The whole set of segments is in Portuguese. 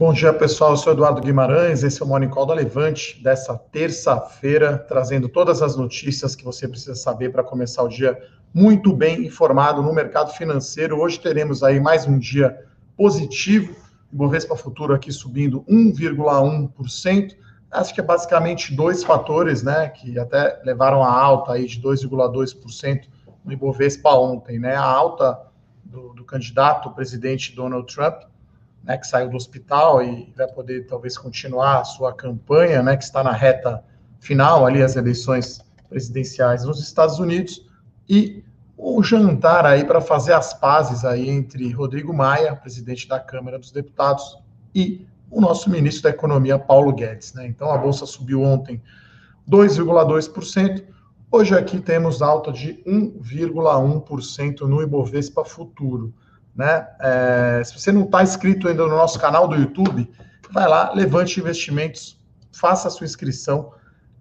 Bom dia, pessoal. Eu sou Eduardo Guimarães, esse é o Morning Call da Levante dessa terça-feira, trazendo todas as notícias que você precisa saber para começar o dia muito bem informado no mercado financeiro. Hoje teremos aí mais um dia positivo, Bovespa Futuro aqui subindo 1,1%. Acho que é basicamente dois fatores, né, que até levaram a alta aí de 2,2% no Ibovespa ontem, né? A alta do, do candidato presidente Donald Trump né, que saiu do hospital e vai poder talvez continuar a sua campanha, né, que está na reta final ali as eleições presidenciais nos Estados Unidos e o jantar aí para fazer as pazes aí entre Rodrigo Maia, presidente da Câmara dos Deputados, e o nosso ministro da Economia, Paulo Guedes. Né? Então a bolsa subiu ontem 2,2%. Hoje aqui temos alta de 1,1% no Ibovespa Futuro né? É, se você não está inscrito ainda no nosso canal do YouTube, vai lá, levante investimentos, faça a sua inscrição,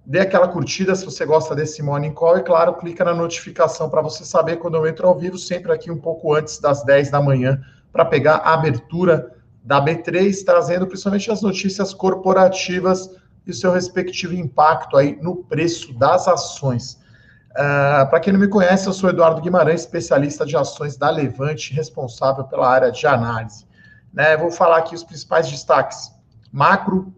dê aquela curtida se você gosta desse Morning Call e, claro, clica na notificação para você saber quando eu entro ao vivo, sempre aqui um pouco antes das 10 da manhã, para pegar a abertura da B3, trazendo principalmente as notícias corporativas e seu respectivo impacto aí no preço das ações. Uh, Para quem não me conhece, eu sou Eduardo Guimarães, especialista de ações da Levante, responsável pela área de análise. Né, vou falar aqui os principais destaques: macro,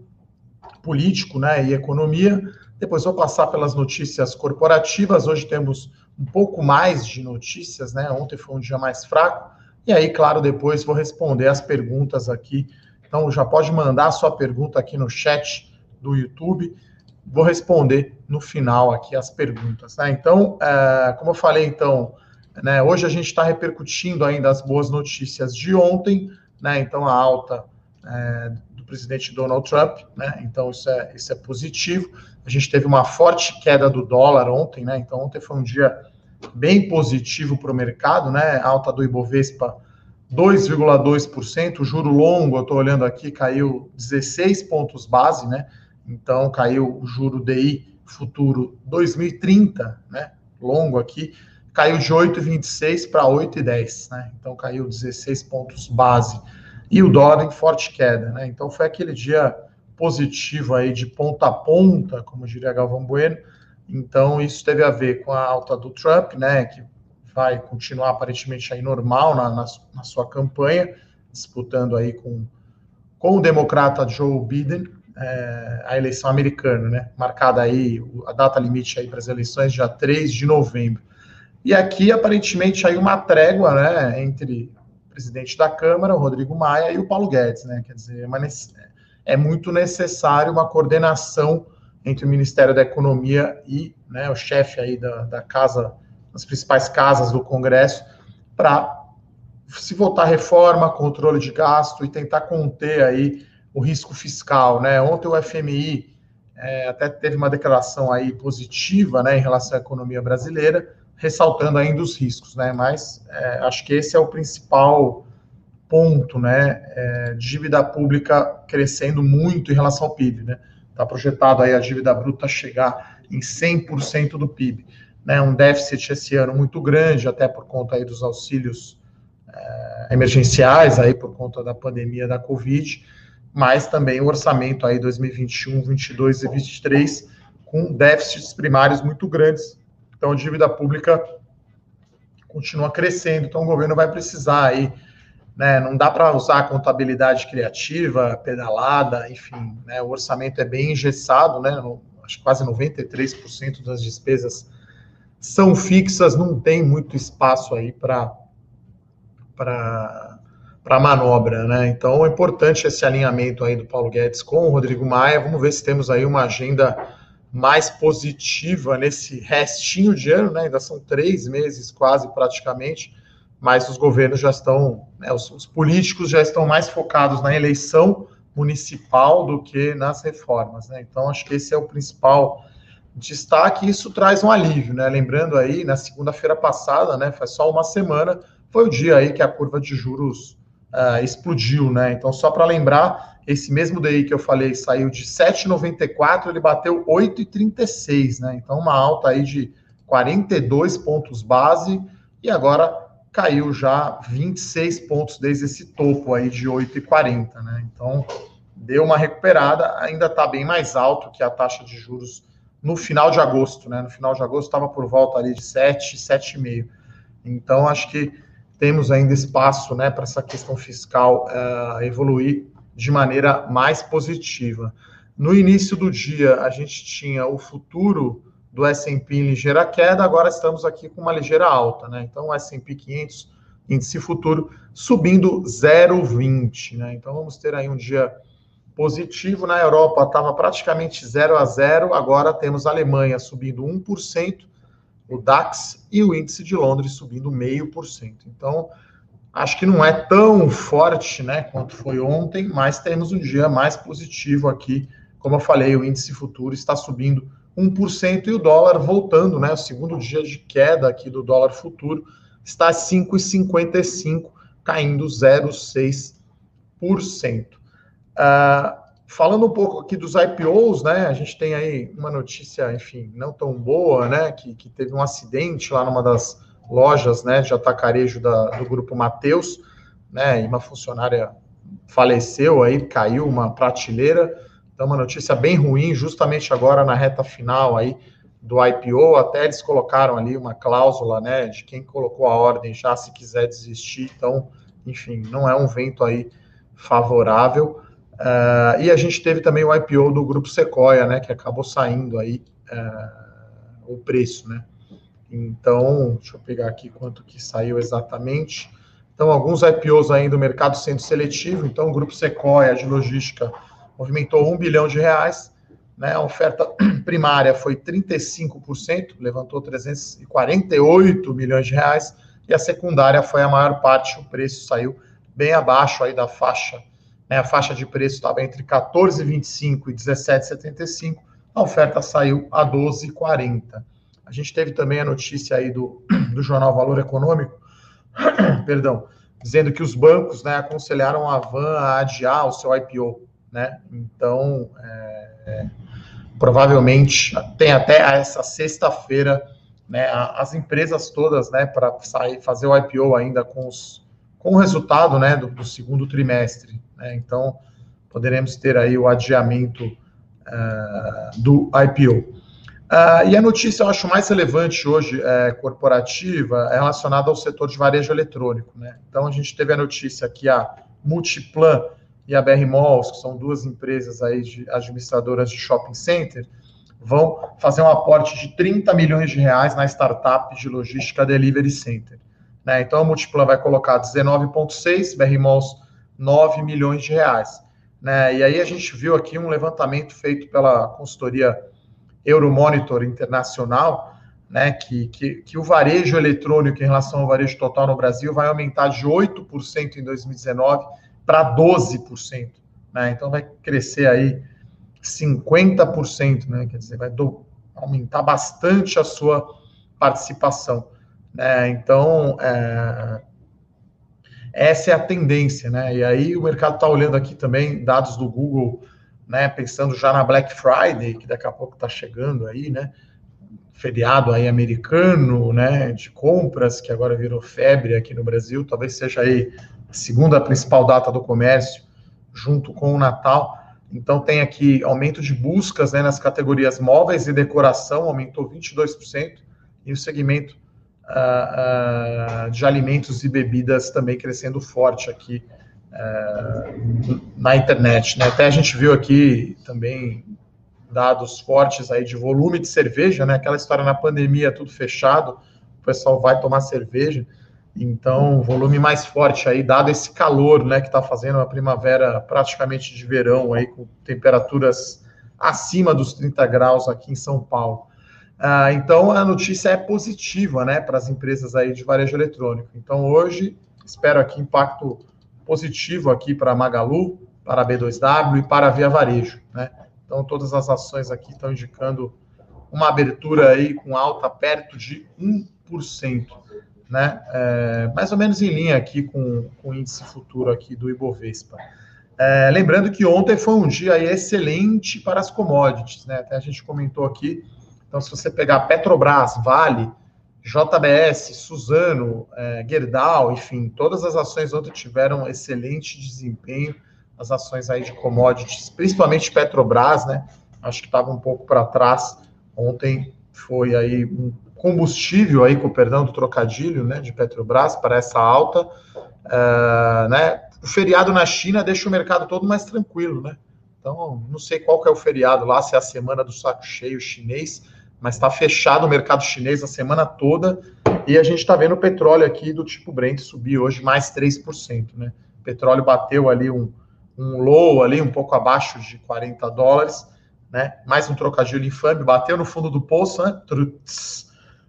político né, e economia. Depois vou passar pelas notícias corporativas. Hoje temos um pouco mais de notícias, né? Ontem foi um dia mais fraco. E aí, claro, depois vou responder as perguntas aqui. Então já pode mandar a sua pergunta aqui no chat do YouTube vou responder no final aqui as perguntas. Né? Então, é, como eu falei, então, né, hoje a gente está repercutindo ainda as boas notícias de ontem, né? Então, a alta é, do presidente Donald Trump, né? Então, isso é, isso é positivo. A gente teve uma forte queda do dólar ontem, né? Então, ontem foi um dia bem positivo para o mercado, né? Alta do Ibovespa 2,2%, o juro longo, eu estou olhando aqui, caiu 16 pontos base, né? Então, caiu o juro DI futuro 2030, né? Longo aqui, caiu de 8,26 para 8,10, né? Então, caiu 16 pontos base. E o dólar em forte queda, né? Então, foi aquele dia positivo aí de ponta a ponta, como diria Galvão Bueno. Então, isso teve a ver com a alta do Trump, né? Que vai continuar aparentemente aí normal na, na, na sua campanha, disputando aí com, com o democrata Joe Biden, é, a eleição americana, né? Marcada aí, a data limite aí para as eleições, dia 3 de novembro. E aqui, aparentemente, aí uma trégua, né, entre o presidente da Câmara, o Rodrigo Maia, e o Paulo Guedes, né? Quer dizer, é, é muito necessário uma coordenação entre o Ministério da Economia e né, o chefe aí da, da casa, das principais casas do Congresso, para se votar reforma, controle de gasto e tentar conter aí o risco fiscal, né? Ontem o FMI é, até teve uma declaração aí positiva, né, em relação à economia brasileira, ressaltando ainda os riscos, né? Mas é, acho que esse é o principal ponto, né? É, dívida pública crescendo muito em relação ao PIB, né? Está projetado aí a dívida bruta chegar em 100% do PIB, né? Um déficit esse ano muito grande, até por conta aí dos auxílios é, emergenciais aí por conta da pandemia da Covid mas também o orçamento aí 2021, 22 e 23 com déficits primários muito grandes. Então a dívida pública continua crescendo, então o governo vai precisar aí, né, não dá para usar a contabilidade criativa, pedalada, enfim, né, o orçamento é bem engessado, né, no, acho que quase 93% das despesas são fixas, não tem muito espaço aí para para para manobra, né? Então é importante esse alinhamento aí do Paulo Guedes com o Rodrigo Maia. Vamos ver se temos aí uma agenda mais positiva nesse restinho de ano, né? Ainda são três meses quase praticamente, mas os governos já estão, né, os, os políticos já estão mais focados na eleição municipal do que nas reformas, né? Então acho que esse é o principal destaque. Isso traz um alívio, né? Lembrando aí, na segunda-feira passada, né? Faz só uma semana, foi o dia aí que a curva de juros uh, explodiu, né? Então, só para lembrar, esse mesmo DI que eu falei saiu de 7,94, ele bateu 8,36, né? Então, uma alta aí de 42 pontos base e agora caiu já 26 pontos desde esse topo aí de 8,40, né? Então, deu uma recuperada, ainda está bem mais alto que a taxa de juros no final de agosto, né? No final de agosto estava por volta ali de 7, 7,5. Então, acho que temos ainda espaço né, para essa questão fiscal uh, evoluir de maneira mais positiva. No início do dia, a gente tinha o futuro do S&P em ligeira queda, agora estamos aqui com uma ligeira alta, né? Então, o S&P 500, índice futuro, subindo 0,20, né? Então, vamos ter aí um dia positivo. Na Europa, estava praticamente 0 a 0, agora temos a Alemanha subindo 1%, o DAX e o índice de Londres subindo 0,5%. Então, acho que não é tão forte né, quanto foi ontem, mas temos um dia mais positivo aqui. Como eu falei, o índice futuro está subindo 1% e o dólar voltando, né? O segundo dia de queda aqui do dólar futuro está a 5,55, caindo 0,6%. Uh, Falando um pouco aqui dos IPOs, né? A gente tem aí uma notícia, enfim, não tão boa, né? Que, que teve um acidente lá numa das lojas, né, de atacarejo da, do grupo Mateus, né? E uma funcionária faleceu aí, caiu uma prateleira. Então, uma notícia bem ruim, justamente agora na reta final aí do IPO. Até eles colocaram ali uma cláusula, né, de quem colocou a ordem já se quiser desistir. Então, enfim, não é um vento aí favorável. Uh, e a gente teve também o IPO do grupo Sequoia, né, que acabou saindo aí uh, o preço, né. Então, deixa eu pegar aqui quanto que saiu exatamente. Então, alguns IPOs aí do mercado sendo seletivo. Então, o grupo Sequoia de logística movimentou um bilhão de reais. Né, a oferta primária foi 35%, levantou 348 milhões de reais. E a secundária foi a maior parte, o preço saiu bem abaixo aí da faixa né, a faixa de preço estava entre 14,25 e 17,75, a oferta saiu a 12,40. A gente teve também a notícia aí do, do jornal Valor Econômico, perdão, dizendo que os bancos né, aconselharam a Van a adiar o seu IPO. Né? Então, é, provavelmente tem até essa sexta-feira né, as empresas todas né, para sair fazer o IPO ainda com, os, com o resultado né, do, do segundo trimestre. Né? Então, poderemos ter aí o adiamento uh, do IPO. Uh, ah, e a notícia eu acho mais relevante hoje, é, corporativa, é relacionada ao setor de varejo eletrônico. Né? Então, a gente teve a notícia que a Multiplan e a BR Malls, que são duas empresas aí de administradoras de shopping center, vão fazer um aporte de 30 milhões de reais na startup de logística Delivery Center. Né? Então, a Multiplan vai colocar 19,6, BR Malls 9 milhões de reais. Né? E aí a gente viu aqui um levantamento feito pela consultoria Euromonitor Internacional, né, que, que, que, o varejo eletrônico em relação ao varejo total no Brasil vai aumentar de 8% em 2019 para 12%. Né? Então vai crescer aí 50%, né? quer dizer, vai do, aumentar bastante a sua participação. Né? Então, é, essa é a tendência, né? E aí o mercado está olhando aqui também dados do Google, né? Pensando já na Black Friday, que daqui a pouco está chegando aí, né? Feriado aí americano, né? De compras, que agora virou febre aqui no Brasil, talvez seja aí a segunda principal data do comércio, junto com o Natal. Então tem aqui aumento de buscas né, nas categorias móveis e decoração, aumentou 22%, e o segmento uh, uh, de alimentos e bebidas também crescendo forte aqui uh, na internet. Né? Até a gente viu aqui também dados fortes aí de volume de cerveja, né? Aquela história na pandemia, tudo fechado, o pessoal vai tomar cerveja. Então, volume mais forte aí, dado esse calor, né, que está fazendo a primavera praticamente de verão aí, com temperaturas acima dos 30 graus aqui em São Paulo. Ah, então a notícia é positiva, né, para as empresas aí de varejo eletrônico. Então hoje espero aqui impacto positivo aqui para a Magalu, para a B2W e para a Via Varejo, né? Então todas as ações aqui estão indicando uma abertura aí com alta perto de 1%, né? É, mais ou menos em linha aqui com, com o índice futuro aqui do Ibovespa. É, lembrando que ontem foi um dia excelente para as commodities, né? Até a gente comentou aqui então, se você pegar Petrobras, Vale, JBS, Suzano, é, Gerdau, enfim, todas as ações ontem tiveram excelente desempenho. as ações aí de commodities, principalmente Petrobras, né? Acho que estava um pouco para trás. Ontem foi aí um combustível aí, com o perdão do trocadilho, né, de Petrobras para essa alta, uh, né? O feriado na China deixa o mercado todo mais tranquilo, né? Então, não sei qual que é o feriado lá, se é a semana do saco cheio chinês, mas está fechado o mercado chinês a semana toda e a gente está vendo o petróleo aqui do tipo Brent subir hoje mais 3%, né? O petróleo bateu ali um, um low ali, um pouco abaixo de 40 dólares, né? Mais um trocadilho infame, bateu no fundo do poço, né?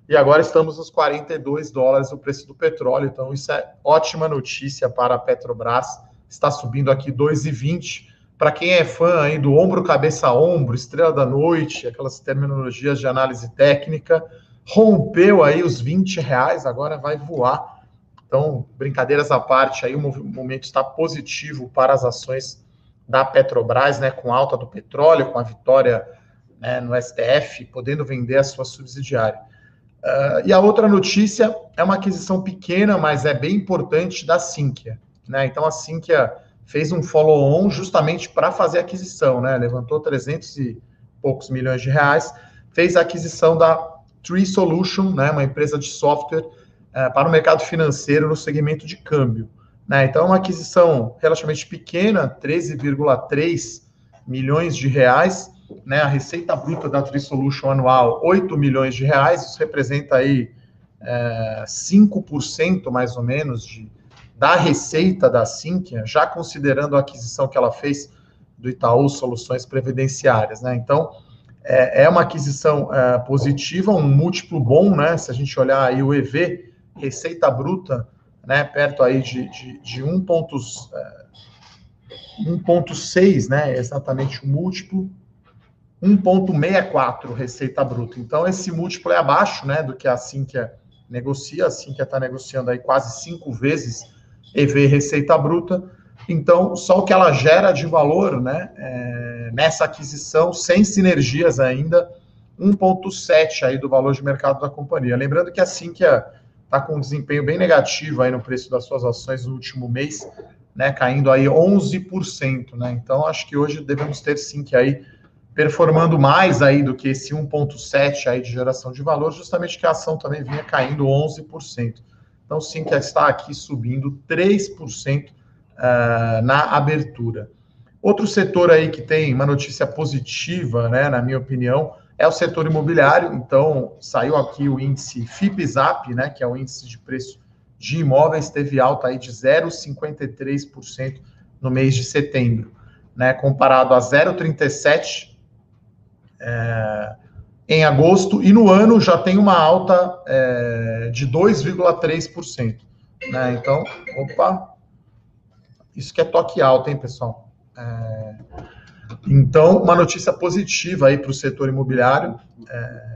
E agora estamos nos 42 dólares o preço do petróleo. Então, isso é ótima notícia para a Petrobras. Está subindo aqui 2,20. Para quem é fã aí do ombro, cabeça, ombro, estrela da noite, aquelas terminologias de análise técnica, rompeu aí os 20 reais, agora vai voar. Então, brincadeiras à parte, aí o momento está positivo para as ações da Petrobras, né, com alta do petróleo, com a vitória né, no STF, podendo vender a sua subsidiária. Uh, e a outra notícia é uma aquisição pequena, mas é bem importante da Sinqia. Né? Então, a Sinqia fez um follow-on justamente para fazer aquisição, né? levantou 300 e poucos milhões de reais, fez a aquisição da Tree Solution, né? uma empresa de software uh, para o mercado financeiro no segmento de câmbio. Né? Então, é uma aquisição relativamente pequena, 13,3 milhões de reais, né, a receita bruta da Trisolution anual, 8 milhões de reais, isso representa aí é, 5% mais ou menos de, da receita da Sinqia, já considerando a aquisição que ela fez do Itaú Soluções Previdenciárias, né? Então, é, é uma aquisição é, positiva, um múltiplo bom, né? Se a gente olhar aí o EV, receita bruta, né, perto aí de, de, de 1,6, é, né? Exatamente o múltiplo 1,64 receita bruta. Então, esse múltiplo é abaixo né, do que a Sinqia negocia. A Sinqia está negociando aí quase cinco vezes EV receita bruta. Então, só o que ela gera de valor né, é, nessa aquisição, sem sinergias ainda, 1,7 aí do valor de mercado da companhia. Lembrando que a Sinqia está com um desempenho bem negativo aí no preço das suas ações no último mês, né, caindo aí 11%. Né? Então, acho que hoje devemos ter sim que aí performando mais aí do que esse 1,7 aí de geração de valor, justamente que a ação também vinha caindo 11%. Então, sim, que está aqui subindo 3% uh, ah, na abertura. Outro setor aí que tem uma notícia positiva, né, na minha opinião, é o setor imobiliário. Então, saiu aqui o índice FIPZAP, né, que é o índice de preço de imóveis, teve alta aí de 0,53% no mês de setembro, né, comparado a 0,37 é, em agosto, e no ano já tem uma alta é, de 2,3%. Né? Então, opa, isso que é toque alto, hein, pessoal? É, então, uma notícia positiva aí para o setor imobiliário. É,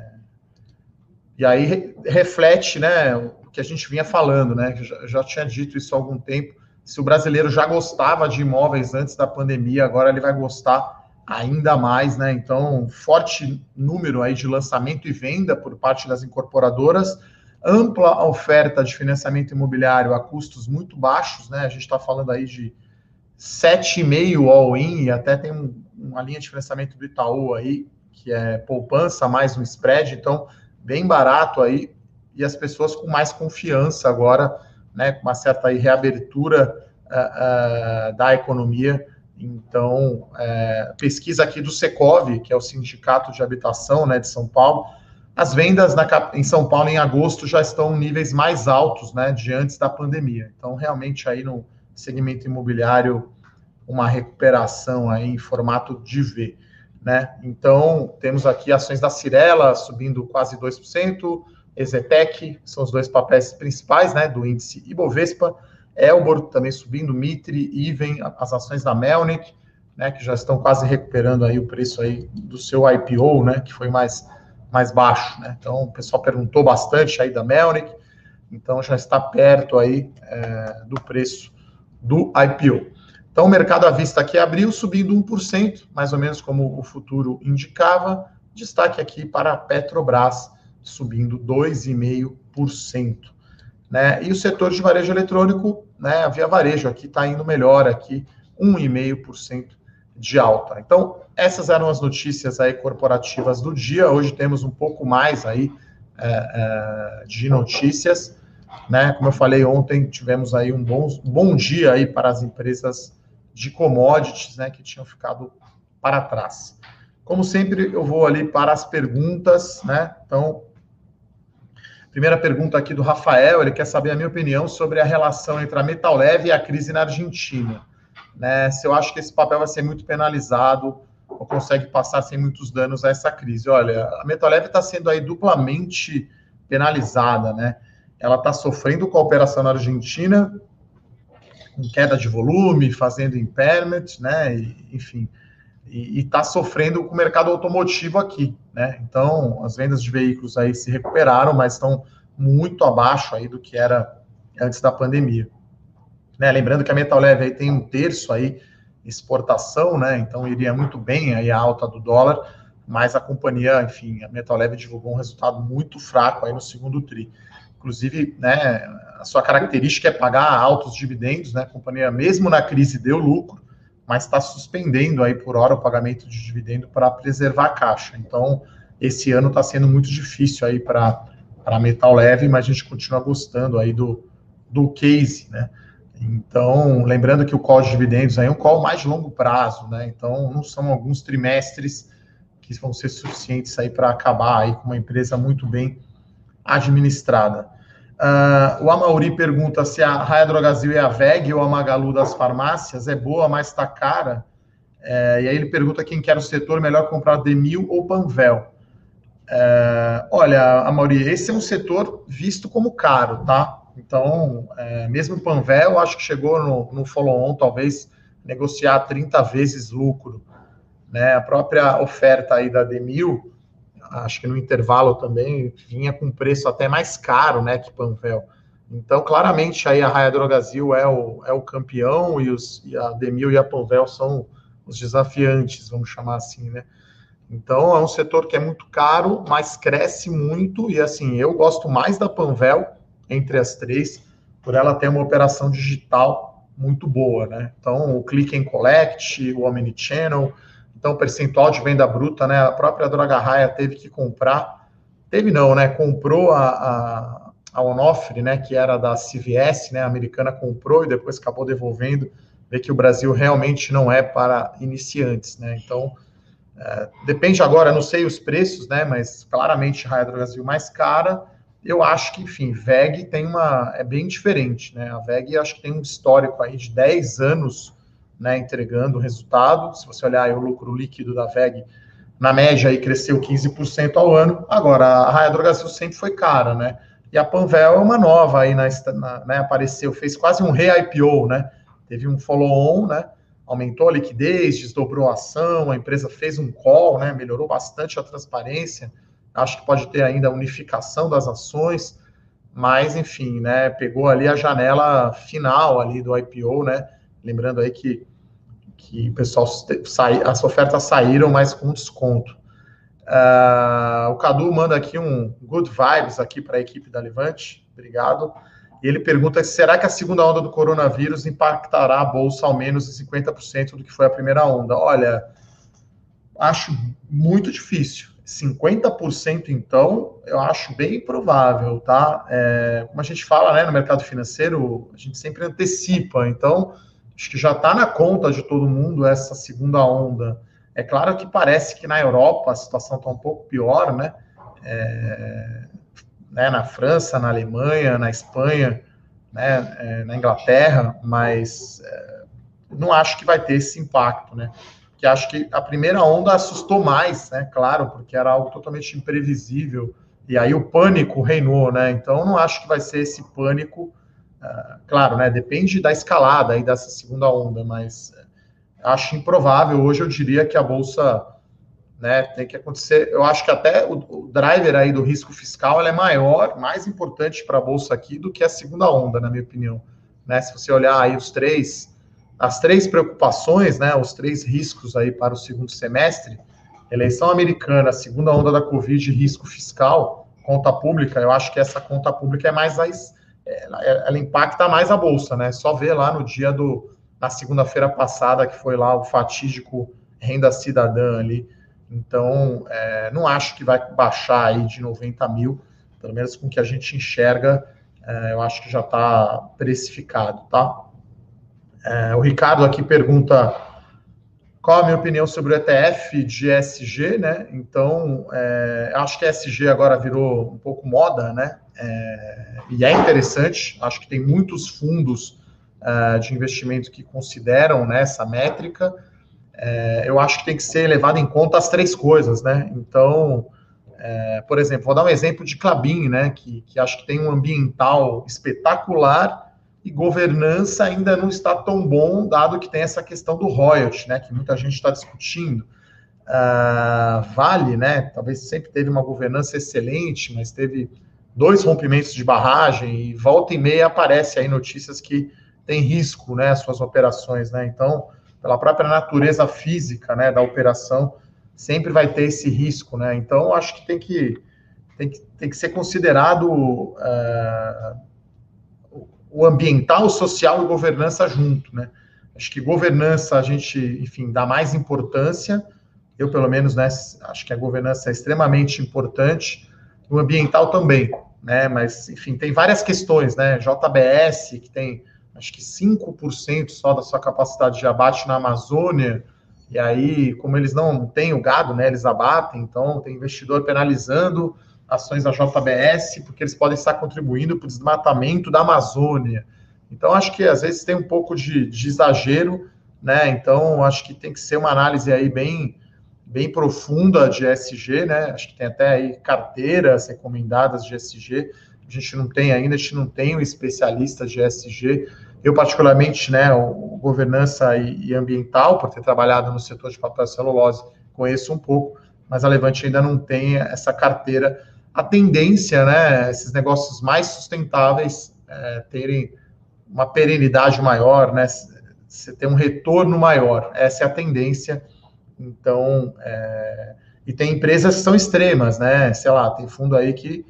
e aí re, reflete né, o que a gente vinha falando, né? Já, já tinha dito isso há algum tempo. Se o brasileiro já gostava de imóveis antes da pandemia, agora ele vai gostar ainda mais, né? Então, forte número aí de lançamento e venda por parte das incorporadoras, ampla oferta de financiamento imobiliário a custos muito baixos, né? A gente está falando aí de 7,5 all-in e até tem um, uma linha de financiamento do Itaú aí, que é poupança mais um spread, então bem barato aí, e as pessoas com mais confiança agora, né? Com uma certa reabertura uh, uh, da economia então, é, pesquisa aqui do Secov, que é o Sindicato de Habitação né, de São Paulo, as vendas na, em São Paulo em agosto já estão em níveis mais altos né, de antes da pandemia. Então, realmente, aí no segmento imobiliário, uma recuperação aí em formato de V. Né? Então, temos aqui ações da Cirela subindo quase 2%, Ezetec, são os dois papéis principais né, do índice Ibovespa, Elbor também subindo, Mitre, Iven, as ações da Melnick, né, que já estão quase recuperando aí o preço aí do seu IPO, né, que foi mais, mais baixo, né, então o pessoal perguntou bastante aí da Melnick, então já está perto aí é, do preço do IPO. Então o mercado à vista aqui abriu subindo 1%, mais ou menos como o futuro indicava, destaque aqui para a Petrobras subindo 2,5%. Né? E o setor de varejo eletrônico, né, Via Varejo aqui está indo melhor aqui, 1,5% de alta. Então, essas eram as notícias aí corporativas do dia. Hoje temos um pouco mais aí é, é, de notícias, né? Como eu falei ontem, tivemos aí um bom, um bom dia aí para as empresas de commodities, né, que tinham ficado para trás. Como sempre, eu vou ali para as perguntas, né? Então, primeira pergunta aqui do Rafael, ele quer saber a minha opinião sobre a relação entre a Metal Leve e a crise na Argentina né, se eu acho que esse papel vai ser muito penalizado ou consegue passar sem muitos danos a essa crise. Olha, a Metaleve está sendo aí duplamente penalizada, né? Ela está sofrendo com a operação na Argentina, com queda de volume, fazendo impairment, né? E, enfim, e está sofrendo com o mercado automotivo aqui, né? Então, as vendas de veículos aí se recuperaram, mas estão muito abaixo aí do que era antes da pandemia. Né? Lembrando que a Metal Leve aí tem um terço aí exportação, né? Então iria muito bem aí a alta do dólar, mas a companhia, enfim, a Metal Leve divulgou um resultado muito fraco aí no segundo tri. Inclusive, né, a sua característica é pagar altos dividendos, né? A companhia mesmo na crise deu lucro, mas está suspendendo aí por hora o pagamento de dividendo para preservar a caixa. Então, esse ano está sendo muito difícil aí para Metal Leve, mas a gente continua gostando aí do, do case, né? Então, lembrando que o call de dividendos aí é um call mais de longo prazo, né? Então, não são alguns trimestres que vão ser suficientes aí para acabar aí com uma empresa muito bem administrada. Uh, o Amauri pergunta se a Raia Drogazil é a VEG ou a Magalu das farmácias. É boa, mas está cara. É, e aí ele pergunta quem quer o setor, melhor comprar Demil ou Panvel. É, olha, Amauri, esse é um setor visto como caro, tá? Então, é, mesmo Panvel, acho que chegou no, no follow-on, talvez, negociar 30 vezes lucro. Né? A própria oferta aí da Demil, acho que no intervalo também, vinha com preço até mais caro né, que Panvel. Então, claramente, aí a Raia Drogazil é o, é o campeão e, os, e a Demil e a Panvel são os desafiantes, vamos chamar assim, né? Então, é um setor que é muito caro, mas cresce muito, e assim, eu gosto mais da Panvel, entre as três, por ela ter uma operação digital muito boa, né? Então, o click and collect, o omnichannel, então percentual de venda bruta, né? A própria Droga Raia teve que comprar, teve não, né? Comprou a, a, a Onofre, né? Que era da CVS, né? A americana comprou e depois acabou devolvendo. Vê que o Brasil realmente não é para iniciantes, né? Então, é, depende agora, não sei os preços, né? Mas claramente Raia do Brasil mais cara eu acho que, enfim, VEG tem uma. é bem diferente, né? A VEG acho que tem um histórico aí de 10 anos né, entregando resultado. Se você olhar aí, o lucro líquido da VEG, na média aí cresceu 15% ao ano. Agora, a Raia Drogasil sempre foi cara, né? E a Panvel é uma nova aí, na, na né, apareceu, fez quase um re-IPO, né? Teve um follow-on, né? Aumentou a liquidez, desdobrou a ação, a empresa fez um call, né? Melhorou bastante a transparência Acho que pode ter ainda a unificação das ações, mas enfim, né, pegou ali a janela final ali do IPO, né? Lembrando aí que, que o pessoal sai, as ofertas saíram, mas com desconto. Uh, o Cadu manda aqui um good vibes aqui para a equipe da Levante, obrigado. E ele pergunta: será que a segunda onda do coronavírus impactará a bolsa ao menos em 50% do que foi a primeira onda? Olha, acho muito difícil. 50% então, eu acho bem provável, tá? É, como a gente fala, né, no mercado financeiro, a gente sempre antecipa, então, acho que já está na conta de todo mundo essa segunda onda. É claro que parece que na Europa a situação está um pouco pior, né? É, né na França, na Alemanha, na Espanha, né, é, na Inglaterra, mas é, não acho que vai ter esse impacto, né? que acho que a primeira onda assustou mais, né? Claro, porque era algo totalmente imprevisível. E aí o pânico reinou, né? Então não acho que vai ser esse pânico. Claro, né? Depende da escalada aí dessa segunda onda, mas uh, acho improvável. Hoje eu diria que a bolsa, né? Tem que acontecer. Eu acho que até o, o driver aí do risco fiscal é maior, mais importante para a bolsa aqui do que a segunda onda, na minha opinião. Né? Se você olhar aí os três as três preocupações, né, os três riscos aí para o segundo semestre, eleição americana, segunda onda da Covid, risco fiscal, conta pública, eu acho que essa conta pública é mais, ela, ela impacta mais a bolsa, né, só ver lá no dia do, na segunda-feira passada, que foi lá o fatídico renda cidadã ali. Então, é, não acho que vai baixar aí de 90 mil, pelo menos com o que a gente enxerga, é, eu acho que já está precificado, tá? É, o Ricardo aqui pergunta qual a minha opinião sobre o ETF de SG, né? Então, é, acho que SG agora virou um pouco moda, né? É, e é interessante, acho que tem muitos fundos uh, de investimento que consideram né, essa métrica. É, eu acho que tem que ser levado em conta as três coisas, né? Então, é, por exemplo, vou dar um exemplo de Clabin, né? Que, que acho que tem um ambiental espetacular e governança ainda não está tão bom, dado que tem essa questão do royalty, né? Que muita gente está discutindo. Uh, vale, né? Talvez sempre teve uma governança excelente, mas teve dois rompimentos de barragem e volta e meia aparece aí notícias que tem risco, né, as suas operações, né? Então, pela própria natureza física, né, da operação, sempre vai ter esse risco, né? Então, acho que tem que tem que, tem que ser considerado uh, o ambiental, o social e governança junto, né? Acho que governança a gente, enfim, dá mais importância. Eu, pelo menos, né, acho que a governança é extremamente importante. O ambiental também, né? Mas, enfim, tem várias questões, né? JBS, que tem acho que 5% só da sua capacidade de abate na Amazônia, e aí, como eles não têm o gado, né, eles abatem, então tem investidor penalizando ações da JBS, porque eles podem estar contribuindo para o desmatamento da Amazônia. Então, acho que às vezes tem um pouco de, de exagero, né? Então, acho que tem que ser uma análise aí bem, bem profunda de ESG, né? Acho que tem até aí carteiras recomendadas de ESG. A gente não tem ainda, a gente não tem um especialista de ESG eu, particularmente, né, o, governança e, e, ambiental, por ter trabalhado no setor de papel e celulose, conheço um pouco, mas a Levante ainda não tem essa carteira. A tendência, né, esses negócios mais sustentáveis é, terem uma perenidade maior, né, você ter um retorno maior, essa é a tendência. Então, é, e tem empresas que são extremas, né, sei lá, tem fundo aí que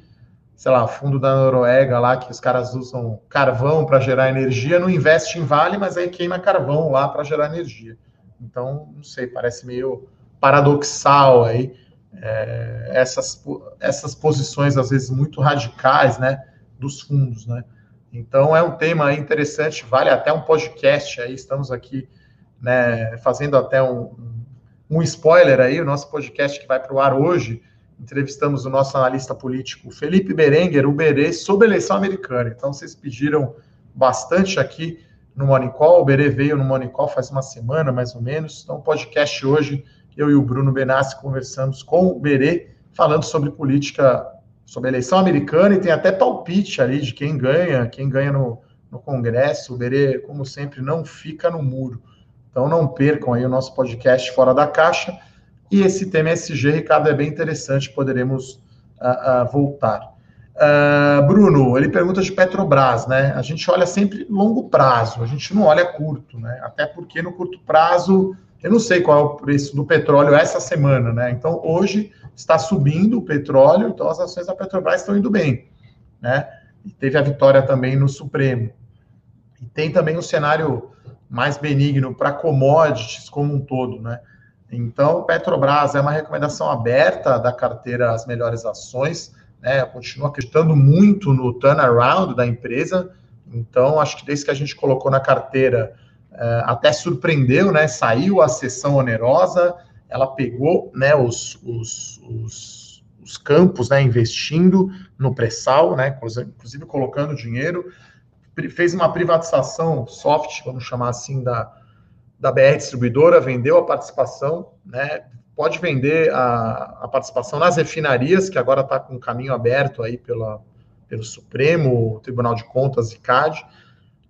sei lá, fundo da Noruega lá, que os caras usam carvão para gerar energia, não investe em Vale, mas aí queima carvão lá para gerar energia. Então, não sei, parece meio paradoxal aí é, essas, essas posições, às vezes, muito radicais, né, dos fundos, né. Então, é um tema interessante, vale até um podcast aí, estamos aqui, né, fazendo até um, um spoiler aí, o nosso podcast que vai para o ar hoje, entrevistamos o nosso analista político Felipe Berenguer, o Berê, sobre eleição americana. Então, vocês pediram bastante aqui no Morning Call. O Berê veio no Morning Call faz uma semana, mais ou menos. Então, podcast hoje, eu e o Bruno Benassi conversamos com o Berê, falando sobre política, sobre a eleição americana, e tem até palpite ali de quem ganha, quem ganha no, no Congresso. O Berê, como sempre, não fica no muro. Então, não percam aí o nosso podcast Fora da Caixa. E esse tema SG, Ricardo, é bem interessante, poderemos uh, uh, voltar. Uh, Bruno, ele pergunta de Petrobras, né? A gente olha sempre longo prazo, a gente não olha curto, né? Até porque no curto prazo, eu não sei qual é o preço do petróleo essa semana, né? Então, hoje está subindo o petróleo, então as ações da Petrobras estão indo bem, né? E teve a vitória também no Supremo. E tem também um cenário mais benigno para commodities como um todo, né? Então, Petrobras é uma recomendação aberta da carteira As Melhores Ações, né? Eu continuo acreditando muito no turnaround da empresa. Então, acho que desde que a gente colocou na carteira, até surpreendeu, né? Saiu a sessão onerosa, ela pegou né, os, os, os, os campos, né, investindo no pré-sal, né, inclusive colocando dinheiro, fez uma privatização soft, vamos chamar assim, da, da BR Distribuidora, vendeu a participação, né? Pode vender a, a participação nas refinarias, que agora está com um caminho aberto aí pela, pelo Supremo Tribunal de Contas e CAD,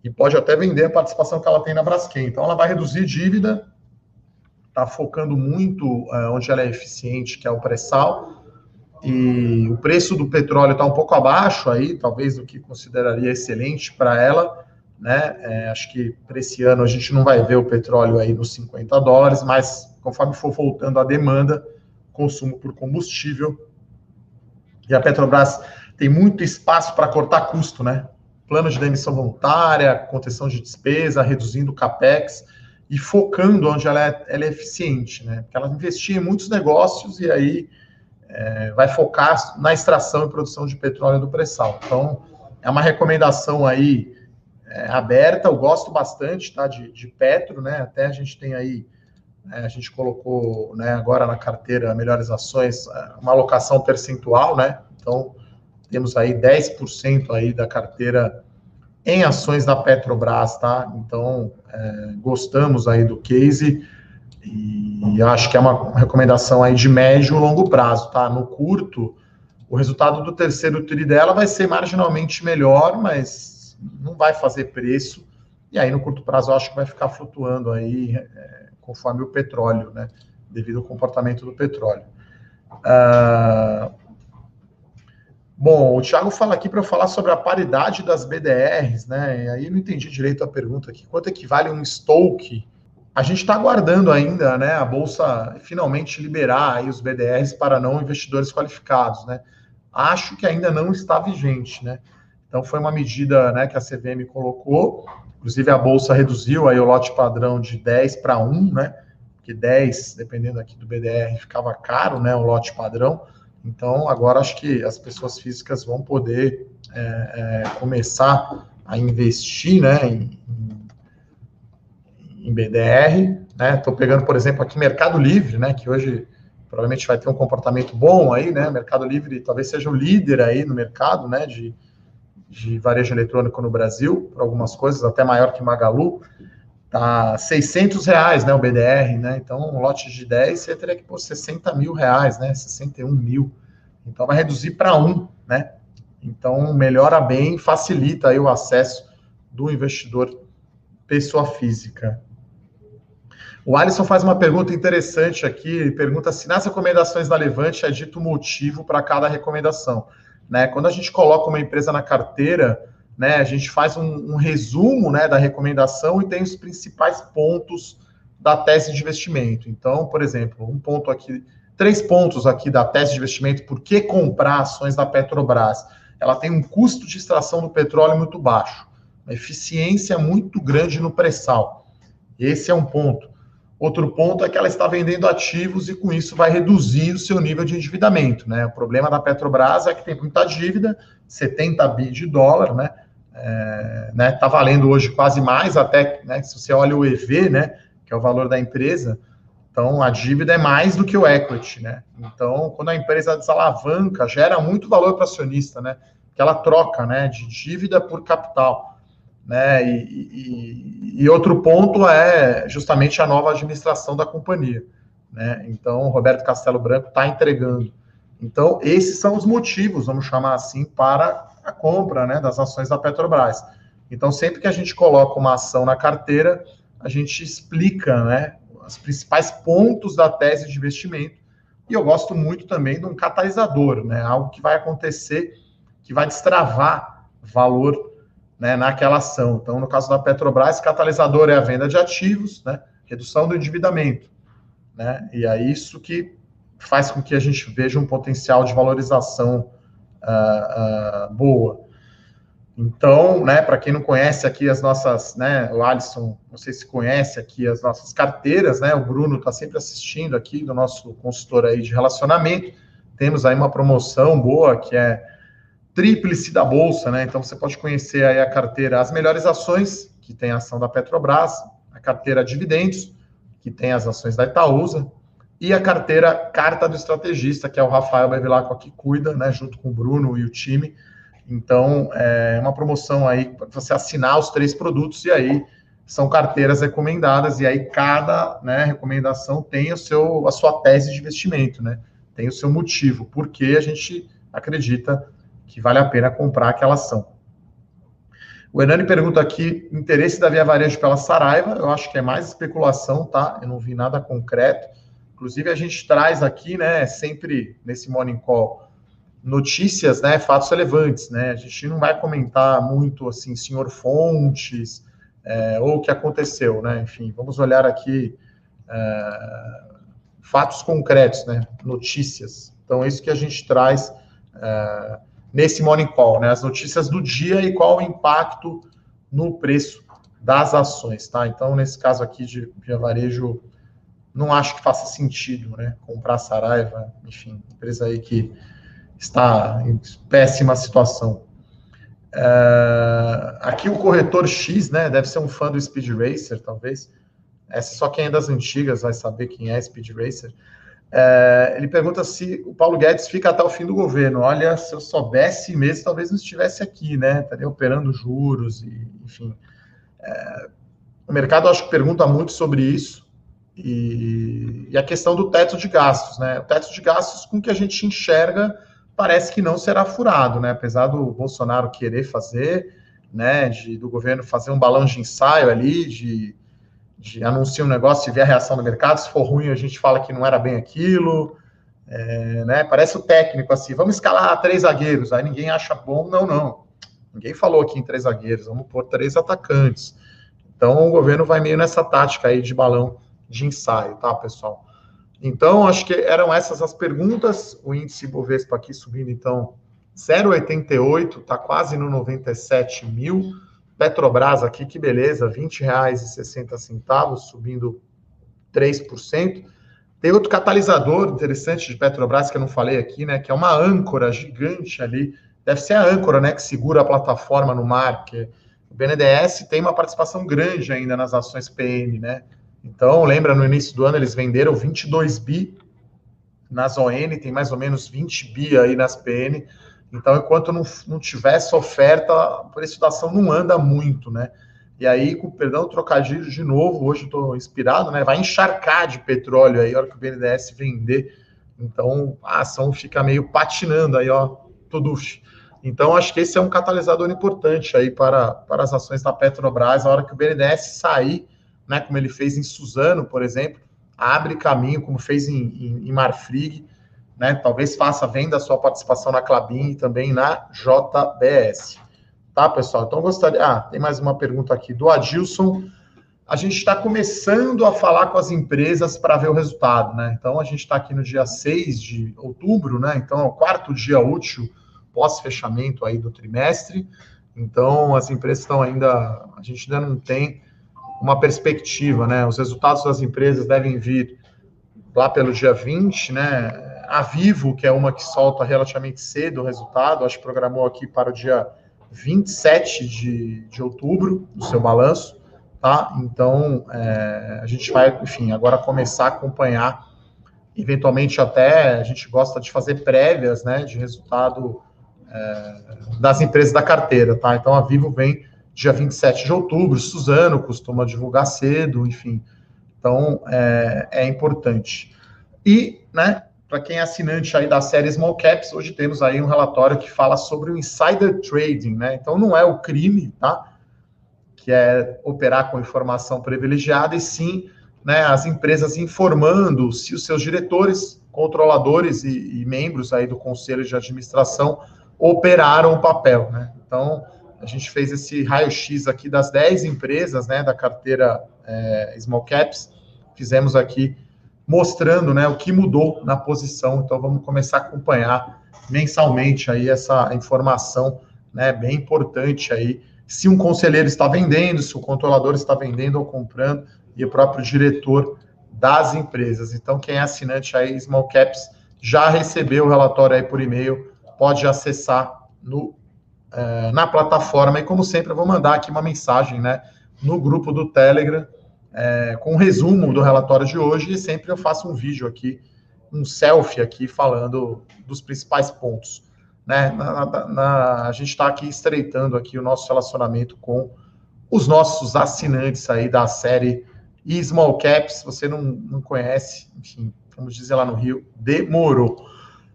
e pode até vender a participação que ela tem na Braskem. Então, ela vai reduzir dívida, está focando muito uh, onde ela é eficiente, que é o pré-sal, e o preço do petróleo está um pouco abaixo aí, talvez do que consideraria excelente para ela, né? É, acho que para esse ano a gente não vai ver o petróleo aí nos 50 dólares, mas conforme for voltando a demanda, consumo por combustível, e a Petrobras tem muito espaço para cortar custo, né? Plano de demissão voluntária, contenção de despesa, reduzindo o capex e focando onde ela é, ela é eficiente, né? Porque ela investia em muitos negócios e aí é, vai focar na extração e produção de petróleo do pré-sal. Então, é uma recomendação aí é, aberta, eu gosto bastante, tá, de, de Petro, né? Até a gente tem aí é, a gente colocou né, agora na carteira Melhores Ações é, uma alocação percentual, né? Então, temos aí 10% aí da carteira em ações da Petrobras, tá? Então, é, gostamos aí do case e acho que é uma recomendação aí de médio e longo prazo, tá? No curto, o resultado do terceiro TRI dela vai ser marginalmente melhor, mas não vai fazer preço. E aí, no curto prazo, eu acho que vai ficar flutuando aí é, conforme o petróleo, né? Devido ao comportamento do petróleo. Uh, bom, o Thiago fala aqui para eu falar sobre a paridade das BDRs, né? E aí não entendi direito a pergunta aqui. Quanto equivale um Stoke? A gente está aguardando ainda, né? A bolsa finalmente liberar aí os BDRs para não investidores qualificados, né? Acho que ainda não está vigente, né? Então foi uma medida, né, que a CVM colocou Inclusive, a Bolsa reduziu aí o lote padrão de 10 para 1, né? Que 10, dependendo aqui do BDR, ficava caro, né? O lote padrão. Então, agora acho que as pessoas físicas vão poder é, é, começar a investir, né? Em, em BDR, né? Estou pegando, por exemplo, aqui Mercado Livre, né? Que hoje provavelmente vai ter um comportamento bom aí, né? Mercado Livre talvez seja o líder aí no mercado, né? De, de varejo eletrônico no Brasil, por algumas coisas, até maior que Magalu, tá 600 reais, né, o BDR, né, então um lote de 10 você teria que pôr 60 mil reais, né, 61 mil, então vai reduzir para um, né, então melhora bem, facilita aí o acesso do investidor pessoa física. O Alisson faz uma pergunta interessante aqui, pergunta se nas recomendações da Levante é dito motivo para cada recomendação. Né? Quando a gente coloca uma empresa na carteira, né, a gente faz um, um resumo né, da recomendação e tem os principais pontos da tese de investimento. Então, por exemplo, um ponto aqui, três pontos aqui da tese de investimento, por que comprar ações da Petrobras? Ela tem um custo de extração do petróleo muito baixo, uma eficiência muito grande no pré-sal. Esse é um ponto. Outro ponto é que ela está vendendo ativos e com isso vai reduzir o seu nível de endividamento, né? O problema da Petrobras é que tem muita dívida, 70 bi de dólar, né? É, né, tá valendo hoje quase mais, até né, se você olha o EV, né, que é o valor da empresa, então a dívida é mais do que o equity, né? Então, quando a empresa desalavanca, gera muito valor para acionista, né? Que ela troca, né, de dívida por capital né? E, e, e, outro ponto é justamente a nova administração da companhia, né? Então, Roberto Castelo Branco está entregando. Então, esses são os motivos, vamos chamar assim, para a compra, né, das ações da Petrobras. Então, sempre que a gente coloca uma ação na carteira, a gente explica, né, os principais pontos da tese de investimento. E eu gosto muito também de um catalisador, né, algo que vai acontecer, que vai destravar valor né, naquela ação. Então, no caso da Petrobras, catalisador é a venda de ativos, né, redução do endividamento. Né, e é isso que faz com que a gente veja um potencial de valorização uh, uh, boa. Então, né, para quem não conhece aqui as nossas, né, o Alisson, não sei se conhece aqui as nossas carteiras, né, o Bruno está sempre assistindo aqui do nosso consultor aí de relacionamento. Temos aí uma promoção boa que é tríplice da bolsa, né? Então você pode conhecer aí a carteira As Melhores Ações, que tem a ação da Petrobras, a carteira Dividendos, que tem as ações da Itaúsa, e a carteira Carta do Estrategista, que é o Rafael Bevilacqua que cuida, né, junto com o Bruno e o time. Então, é uma promoção aí para você assinar os três produtos e aí são carteiras recomendadas e aí cada né, recomendação tem o seu, a sua tese de investimento, né? Tem o seu motivo, porque a gente acredita que vale a pena comprar aquela ação. O Hernani pergunta aqui, interesse da Via Varejo pela Saraiva, eu acho que é mais especulação, tá? Eu não vi nada concreto. Inclusive, a gente traz aqui, né, sempre nesse Morning Call, notícias, né, fatos relevantes, né? A gente não vai comentar muito, assim, senhor fontes, é, ou o que aconteceu, né? Enfim, vamos olhar aqui é, fatos concretos, né? Notícias. Então, é isso que a gente traz é, nesse Morning Call, né? As notícias do dia e qual o impacto no preço das ações, tá? Então, nesse caso aqui de Via Varejo, não acho que faça sentido, né? Comprar Saraiva, enfim, empresa aí que está em péssima situação. É, aqui o corretor X, né? Deve ser um fã do Speed Racer, talvez. Essa só quem é das antigas vai saber quem é Speed Racer. É, ele pergunta se o Paulo Guedes fica até o fim do governo. Olha, se eu soubesse mesmo, talvez não estivesse aqui, né? Estaria operando juros, e, enfim. É, o mercado, acho que pergunta muito sobre isso. E, e, a questão do teto de gastos, né? O teto de gastos, com que a gente enxerga, parece que não será furado, né? Apesar do Bolsonaro querer fazer, né? De, do governo fazer um balão de ensaio ali, de de anunciar um negócio e ver a reação do mercado. Se for ruim, a gente fala que não era bem aquilo. É, né? Parece o técnico assim, vamos escalar três zagueiros, aí ninguém acha bom, não, não. Ninguém falou aqui em três zagueiros, vamos pôr três atacantes. Então o governo vai meio nessa tática aí de balão de ensaio, tá, pessoal? Então, acho que eram essas as perguntas. O índice Bovespa aqui subindo, então, 0,88, tá quase no 97 mil. Petrobras aqui, que beleza, R$ 20,60, subindo 3%. Tem outro catalisador interessante de Petrobras que eu não falei aqui, né? Que é uma âncora gigante ali. Deve ser a âncora, né? Que segura a plataforma no mar. Que o BNDES tem uma participação grande ainda nas ações PM, né? Então, lembra, no início do ano eles venderam 22 bi nas ON, tem mais ou menos 20 bi aí nas PN. Então, enquanto não, não tiver essa oferta, a preço da ação não anda muito, né? E aí, com perdão, trocadilho de novo, hoje estou inspirado, né? Vai encharcar de petróleo aí, a hora que o BNDES vender. Então, a ação fica meio patinando aí, ó, tudo. Então, acho que esse é um catalisador importante aí para, para as ações da Petrobras, a hora que o BNDES sair, né? Como ele fez em Suzano, por exemplo, abre caminho, como fez em, em, em Marfrig, né? Talvez faça venda a sua participação na Clabin e também na JBS. Tá, pessoal? Então, gostaria. Ah, tem mais uma pergunta aqui do Adilson. A gente está começando a falar com as empresas para ver o resultado, né? Então, a gente está aqui no dia 6 de outubro, né? Então, é o quarto dia útil pós-fechamento aí do trimestre. Então, as empresas estão ainda. A gente ainda não tem uma perspectiva, né? Os resultados das empresas devem vir lá pelo dia 20, né? a Vivo, que é uma que solta relativamente cedo o resultado, acho que programou aqui para o dia 27 de, de outubro, do seu balanço, tá? Então, é, a gente vai, enfim, agora começar a acompanhar, eventualmente até, a gente gosta de fazer prévias, né, de resultado é, das empresas da carteira, tá? Então, a Vivo vem dia 27 de outubro, Suzano costuma divulgar cedo, enfim, então, é, é importante. E, né, para quem é assinante aí da série Small Caps, hoje temos aí um relatório que fala sobre o insider trading, né? Então não é o crime, tá? Que é operar com informação privilegiada, e sim né, as empresas informando se os seus diretores, controladores e, e membros aí do conselho de administração operaram o papel, né? Então a gente fez esse raio-x aqui das 10 empresas né, da carteira é, Small Caps, fizemos aqui mostrando né, o que mudou na posição. Então, vamos começar a acompanhar mensalmente aí essa informação né, bem importante aí. Se um conselheiro está vendendo, se o controlador está vendendo ou comprando, e o próprio diretor das empresas. Então, quem é assinante aí, Small Caps, já recebeu o relatório aí por e-mail, pode acessar no, eh, na plataforma. E, como sempre, eu vou mandar aqui uma mensagem né, no grupo do Telegram, é, com um resumo do relatório de hoje e sempre eu faço um vídeo aqui, um selfie aqui falando dos principais pontos. Né? Na, na, na, a gente está aqui estreitando aqui o nosso relacionamento com os nossos assinantes aí da série e Small Caps, você não, não conhece, enfim, como dizer lá no Rio, demorou.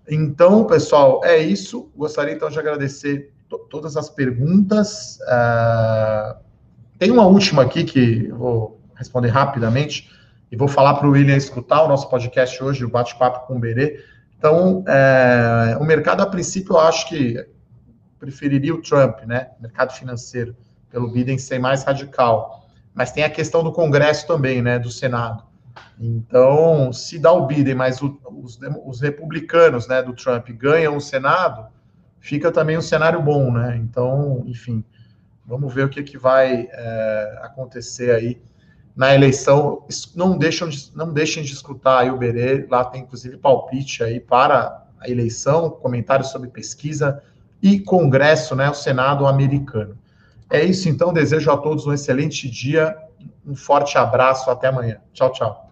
Então, pessoal, é isso. Gostaria então de agradecer todas as perguntas. Uh, tem uma última aqui que eu vou responder rapidamente, e vou falar para o William escutar o nosso podcast hoje, o bate-papo com o Berê. Então, é, o mercado, a princípio, eu acho que preferiria o Trump, né? Mercado financeiro, pelo Biden ser mais radical. Mas tem a questão do Congresso também, né? Do Senado. Então, se dá o Biden, mas o, os, os, republicanos, né, do Trump ganham o Senado, fica também um cenário bom, né? Então, enfim, vamos ver o que, que vai é, acontecer aí na eleição. Não deixem de, não deixem de escutar aí o Berê, lá tem inclusive palpite aí para a eleição, comentários sobre pesquisa e Congresso, né, o Senado americano. É isso então, desejo a todos um excelente dia, um forte abraço, até amanhã. Tchau, tchau.